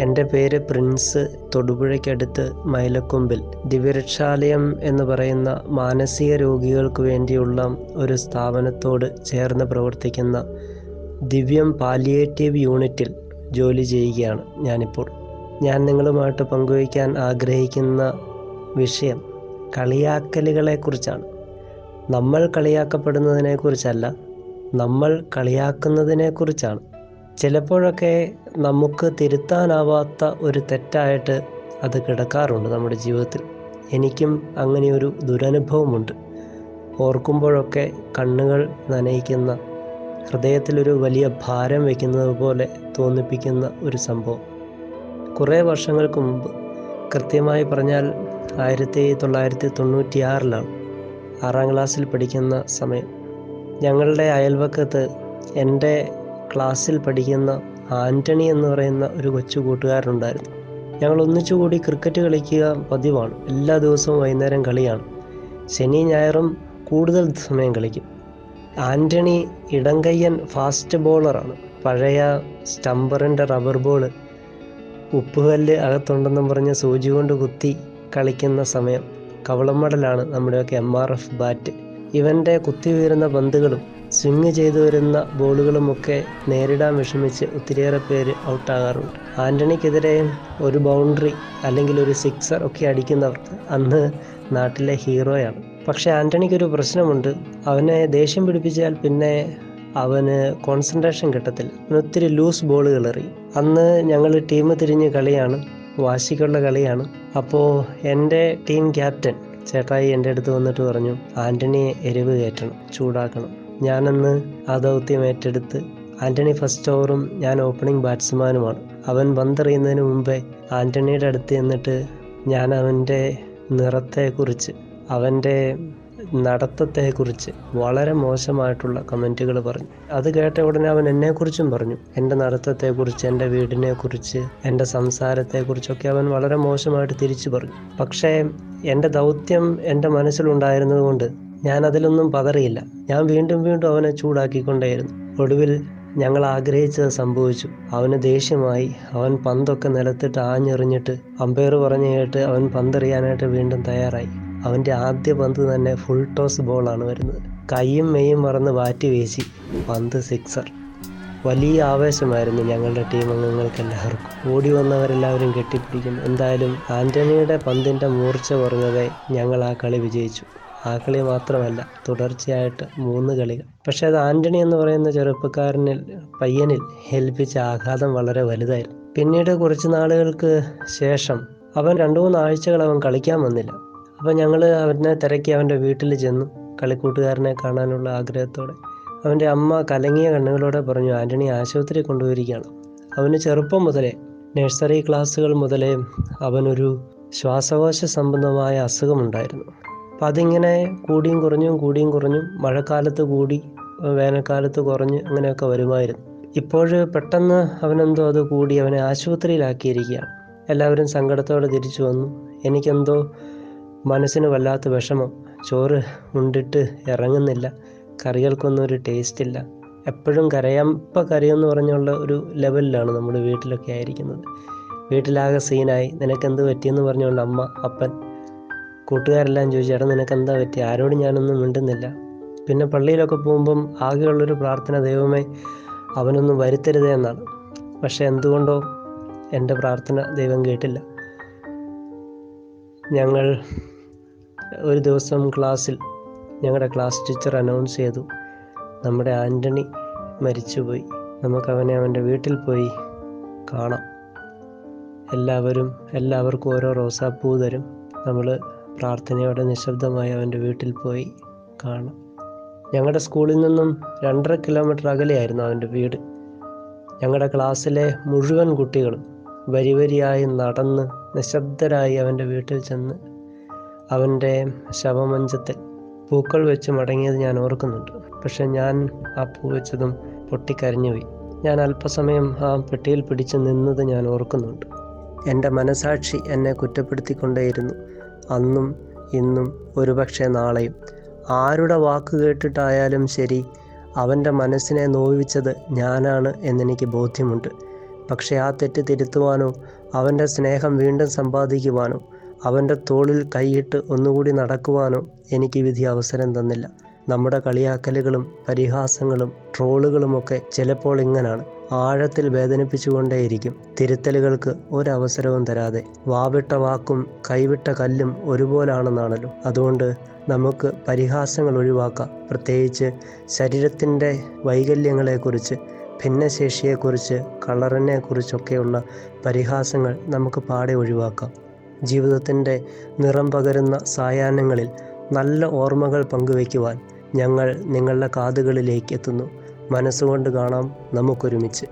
എന്റെ പേര് പ്രിൻസ് തൊടുപുഴയ്ക്കടുത്ത് മൈലക്കൊമ്പിൽ. ദിവ്യരക്ഷാലയം എന്ന് പറയുന്ന മാനസിക രോഗികൾക്ക് വേണ്ടിയുള്ള ഒരു സ്ഥാപനത്തോട് ചേർന്ന് പ്രവർത്തിക്കുന്ന ദിവ്യം പാലിയേറ്റീവ് യൂണിറ്റിൽ ജോലി ചെയ്യുകയാണ് ഞാനിപ്പോൾ. ഞാൻ നിങ്ങളുമായിട്ട് പങ്കുവയ്ക്കാൻ ആഗ്രഹിക്കുന്ന വിഷയം കളിയാക്കലുകളെക്കുറിച്ചാണ്. നമ്മൾ കളിയാക്കപ്പെടുന്നതിനെക്കുറിച്ചല്ല നമ്മൾ കളിയാക്കുന്നതിനെക്കുറിച്ചാണ്. ചിലപ്പോഴൊക്കെ നമുക്ക് തിരുത്താനാവാത്ത ഒരു തെറ്റായിട്ട് അത് കിടക്കാറുണ്ട് നമ്മുടെ ജീവിതത്തിൽ. എനിക്കും അങ്ങനെയൊരു ദുരനുഭവമുണ്ട്. ഓർക്കുമ്പോഴൊക്കെ കണ്ണുകൾ നനയിക്കുന്ന ഹൃദയത്തിലൊരു വലിയ ഭാരം വയ്ക്കുന്നത് പോലെ തോന്നിപ്പിക്കുന്ന ഒരു സംഭവം. കുറേ വർഷങ്ങൾക്ക് മുമ്പ് കൃത്യമായി പറഞ്ഞാൽ ആയിരത്തി തൊള്ളായിരത്തി തൊണ്ണൂറ്റിയാറിലാണ് ആറാം ക്ലാസ്സിൽ പഠിക്കുന്ന സമയം. ഞങ്ങളുടെ അയൽവക്കത്ത് എന്റെ ക്ലാസ്സിൽ പഠിക്കുന്ന ആന്റണി എന്ന് പറയുന്ന ഒരു കൊച്ചു കൂട്ടുകാരനുണ്ടായിരുന്നു. ഞങ്ങൾ ഒന്നിച്ചുകൂടി ക്രിക്കറ്റ് കളിക്കുക പതിവാണ്. എല്ലാ ദിവസവും വൈകുന്നേരം കളിയാണ്. ശനി ഞായറും കൂടുതൽ സമയം കളിക്കും. ആന്റണി ഇടങ്കയ്യൻ ഫാസ്റ്റ് ബോളറാണ് പഴയ സ്റ്റംബറിന്റെ റബ്ബർ ബോൾ ഉപ്പുകല്ല് അകത്തുണ്ടെന്നും പറഞ്ഞ് സൂചി കൊണ്ട് കുത്തി കളിക്കുന്ന സമയം കവളമടലാണ് നമ്മുടെയൊക്കെ എം ആർ എഫ് ബാറ്റ് ഇവന്റെ കുത്തി വീഴുന്ന പന്തുകളും സ്വിങ് ചെയ്തു വരുന്ന ബോളുകളുമൊക്കെ നേരിടാൻ വിഷമിച്ച് ഒത്തിരിയേറെ പേര് ഔട്ടാകാറുണ്ട്. ആന്റണിക്കെതിരെ ഒരു ബൗണ്ടറി അല്ലെങ്കിൽ ഒരു സിക്സർ ഒക്കെ അടിക്കുന്നവർ അന്ന് നാട്ടിലെ ഹീറോയാണ്. പക്ഷേ ആന്റണിക്കൊരു പ്രശ്നമുണ്ട്. അവനെ ദേഷ്യം പിടിപ്പിച്ചാൽ പിന്നെ അവന് കോൺസെൻട്രേഷൻ കിട്ടത്തില്ല. അവന് ഒത്തിരി ലൂസ് ബോളുകൾ എറിയും അന്ന് ഞങ്ങൾ ടീം തിരിഞ്ഞ് കളിയാണ്. വാശിക്കുള്ള കളിയാണ്. അപ്പോൾ എന്റെ ടീം ക്യാപ്റ്റൻ ചേട്ടായി എന്റെ അടുത്ത് വന്നിട്ട് പറഞ്ഞു ആന്റണിയെ എരിവ് കയറ്റണം ചൂടാക്കണം. ഞാനന്ന് ആ ദൗത്യം ഏറ്റെടുത്ത് ആന്റണി ഫസ്റ്റ് ഓവറും ഞാൻ ഓപ്പണിംഗ് ബാറ്റ്സ്മാനുമാണ്. അവൻ പന്തെറിയുന്നതിന് മുമ്പേ ആന്റണിയുടെ അടുത്ത് ചെന്നിട്ട് ഞാൻ അവന്റെ നിറത്തെക്കുറിച്ച് അവന്റെ നടത്തത്തെക്കുറിച്ച് വളരെ മോശമായിട്ടുള്ള കമന്റുകൾ പറഞ്ഞു. അത് കേട്ട ഉടനെ അവൻ എന്നെക്കുറിച്ചും പറഞ്ഞു. എന്റെ നടത്തത്തെക്കുറിച്ച് എന്റെ വീടിനെക്കുറിച്ച് എന്റെ സംസാരത്തെക്കുറിച്ചൊക്കെ അവൻ വളരെ മോശമായിട്ട് തിരിച്ചു പറഞ്ഞു. പക്ഷേ എന്റെ ദൗത്യം എന്റെ മനസ്സിലുണ്ടായിരുന്നത് കൊണ്ട് ഞാൻ അതിലൊന്നും പതറിയില്ല. ഞാൻ വീണ്ടും വീണ്ടും അവനെ ചൂടാക്കിക്കൊണ്ടേയിരുന്നു. ഒടുവിൽ ഞങ്ങൾ ആഗ്രഹിച്ചത് സംഭവിച്ചു. അവന് ദേഷ്യമായി. അവൻ പന്തൊക്കെ നിലത്തിട്ട് ആഞ്ഞെറിഞ്ഞിട്ട് അമ്പയർ പറഞ്ഞു കേട്ട് അവൻ പന്തെറിയാനായിട്ട് വീണ്ടും തയ്യാറായി. അവന്റെ ആദ്യ പന്ത് തന്നെ ഫുൾ ടോസ് ബോളാണ് വരുന്നത്. കൈയും മെയ്യും മറന്ന് വാറ്റി വീശി. പന്ത് സിക്സർ വലിയ ആവേശമായിരുന്നു ഞങ്ങളുടെ ടീം അംഗങ്ങൾക്ക് എല്ലാവർക്കും ഓടി വന്നവരെല്ലാവരും കെട്ടിപ്പിടിക്കും എന്തായാലും ആന്റണിയുടെ പന്തിന്റെ മൂർച്ച കുറഞ്ഞതേ ഞങ്ങൾ ആ കളി വിജയിച്ചു. ആ കളി മാത്രമല്ല തുടർച്ചയായിട്ട് മൂന്ന് കളികൾ. പക്ഷെ അത് ആന്റണി എന്ന് പറയുന്ന ചെറുപ്പക്കാരനിൽ പയ്യനിൽ ഏൽപ്പിച്ച ആഘാതം വളരെ വലുതായിരുന്നു പിന്നീട് കുറച്ച് നാളുകൾക്ക് ശേഷം അവൻ രണ്ടു മൂന്ന് ആഴ്ചകൾ അവൻ കളിക്കാൻ വന്നില്ല. അപ്പം ഞങ്ങൾ അവനെ തിരക്കി അവന്റെ വീട്ടിൽ ചെന്നു. കളിക്കൂട്ടുകാരനെ കാണാനുള്ള ആഗ്രഹത്തോടെ അവന്റെ അമ്മ കലങ്ങിയ കണ്ണുകളോടെ പറഞ്ഞു ആന്റണി ആശുപത്രി കൊണ്ടുപോയിരിക്കുകയാണ്. അവന് ചെറുപ്പം മുതലേ നഴ്സറി ക്ലാസ്സുകൾ മുതലേ അവനൊരു ശ്വാസകോശ സംബന്ധമായ അസുഖമുണ്ടായിരുന്നു. അപ്പം അതിങ്ങനെ കൂടിയും കുറഞ്ഞും കൂടിയും കുറഞ്ഞും മഴക്കാലത്ത് കൂടി വേനൽക്കാലത്ത് കുറഞ്ഞ് അങ്ങനെയൊക്കെ വരുമായിരുന്നു. ഇപ്പോൾ പെട്ടെന്ന് അവനെന്തോ അത് കൂടി അവനെ ആശുപത്രിയിലാക്കിയിരിക്കുകയാണ്. എല്ലാവരും സങ്കടത്തോടെ തിരിച്ചു വന്നു. എനിക്കെന്തോ മനസ്സിന് വല്ലാത്ത വിഷമം. ചോറ് ഉണ്ടിട്ട് ഇറങ്ങുന്നില്ല. കറികൾക്കൊന്നും ഒരു ടേസ്റ്റ് ഇല്ല. എപ്പോഴും കരയമ്പ കരയെന്ന് പറഞ്ഞുള്ള ഒരു ലെവലിലാണ് നമ്മുടെ വീട്ടിലൊക്കെ ആയിരിക്കുന്നത്. വീട്ടിലാകെ സീനായി നിനക്കെന്ത് പറ്റിയെന്ന് പറഞ്ഞുകൊണ്ട് അമ്മ അപ്പൻ കൂട്ടുകാരെല്ലാം ചോദിച്ചു ചേട്ടൻ നിനക്ക് എന്താ പറ്റി? ആരോടും ഞാനൊന്നും മിണ്ടുന്നില്ല. പിന്നെ പള്ളിയിലൊക്കെ പോകുമ്പം ആകെയുള്ളൊരു പ്രാർത്ഥന ദൈവമേ അവനൊന്നും വരുത്തരുതേ എന്നാണ്. പക്ഷെ എന്തുകൊണ്ടോ എന്റെ പ്രാർത്ഥന ദൈവം കേട്ടില്ല. ഞങ്ങൾ ഒരു ദിവസം ക്ലാസ്സിൽ ഞങ്ങളുടെ ക്ലാസ് ടീച്ചർ അനൗൺസ് ചെയ്തു. നമ്മുടെ ആന്റണി മരിച്ചുപോയി. നമുക്കവനെ അവന്റെ വീട്ടിൽ പോയി കാണാം. എല്ലാവരും എല്ലാവർക്കും ഓരോ റോസാപ്പൂ തരും. നമ്മൾ പ്രാർത്ഥനയോടെ നിശബ്ദമായി അവന്റെ വീട്ടിൽ പോയി കാണാം. ഞങ്ങളുടെ സ്കൂളിൽ നിന്നും രണ്ടര കിലോമീറ്റർ അകലെയായിരുന്നു അവന്റെ വീട്. ഞങ്ങളുടെ ക്ലാസ്സിലെ മുഴുവൻ കുട്ടികളും വരി വരിയായി നടന്ന് നിശബ്ദരായി അവന്റെ വീട്ടിൽ ചെന്ന് അവന്റെ ശവമഞ്ചത്തിൽ പൂക്കൾ വെച്ച് മടങ്ങിയത് ഞാൻ ഓർക്കുന്നുണ്ട്. പക്ഷെ ഞാൻ ആ പൂ വെച്ചതും പൊട്ടിക്കരഞ്ഞുപോയി. ഞാൻ അല്പസമയം ആ പെട്ടിയിൽ പിടിച്ച് നിന്നത് ഞാൻ ഓർക്കുന്നുണ്ട്. എന്റെ മനസാക്ഷി എന്നെ കുറ്റപ്പെടുത്തിക്കൊണ്ടേയിരുന്നു. അന്നും ഇന്നും ഒരുപക്ഷെ നാളെയും. ആരുടെ വാക്ക് കേട്ടിട്ടായാലും ശരി അവന്റെ മനസ്സിനെ നോവിച്ചത് ഞാനാണ് എന്നെനിക്ക് ബോധ്യമുണ്ട്. പക്ഷേ ആ തെറ്റ് തിരുത്തുവാനോ അവന്റെ സ്നേഹം വീണ്ടും സമ്പാദിക്കുവാനോ അവന്റെ തോളിൽ കൈയിട്ട് ഒന്നുകൂടി നടക്കുവാനോ എനിക്ക് വിധി അവസരം തന്നില്ല. നമ്മുടെ കളിയാക്കലുകളും പരിഹാസങ്ങളും ട്രോളുകളുമൊക്കെ ചിലപ്പോൾ ഇങ്ങനാണ്. ആഴത്തിൽ വേദനിപ്പിച്ചുകൊണ്ടേയിരിക്കും. തിരുത്തലുകൾക്ക് ഒരവസരവും തരാതെ. വാവിട്ട വാക്കും കൈവിട്ട കല്ലും ഒരുപോലാണെന്നാണല്ലോ. അതുകൊണ്ട് നമുക്ക് പരിഹാസങ്ങൾ ഒഴിവാക്കാം. പ്രത്യേകിച്ച് ശരീരത്തിന്റെ വൈകല്യങ്ങളെക്കുറിച്ച് ഭിന്നശേഷിയെക്കുറിച്ച് കളറിനെക്കുറിച്ചൊക്കെയുള്ള പരിഹാസങ്ങൾ നമുക്ക് പാടെ ഒഴിവാക്കാം. ജീവിതത്തിന്റെ നിറം പകരുന്ന സായാഹ്നങ്ങളിൽ നല്ല ഓർമ്മകൾ പങ്കുവയ്ക്കുവാൻ ഞങ്ങൾ നിങ്ങളുടെ കാതുകളിലേക്ക് എത്തുന്നു. മനസ്സുകൊണ്ട് കാണാം നമുക്കൊരുമിച്ച്.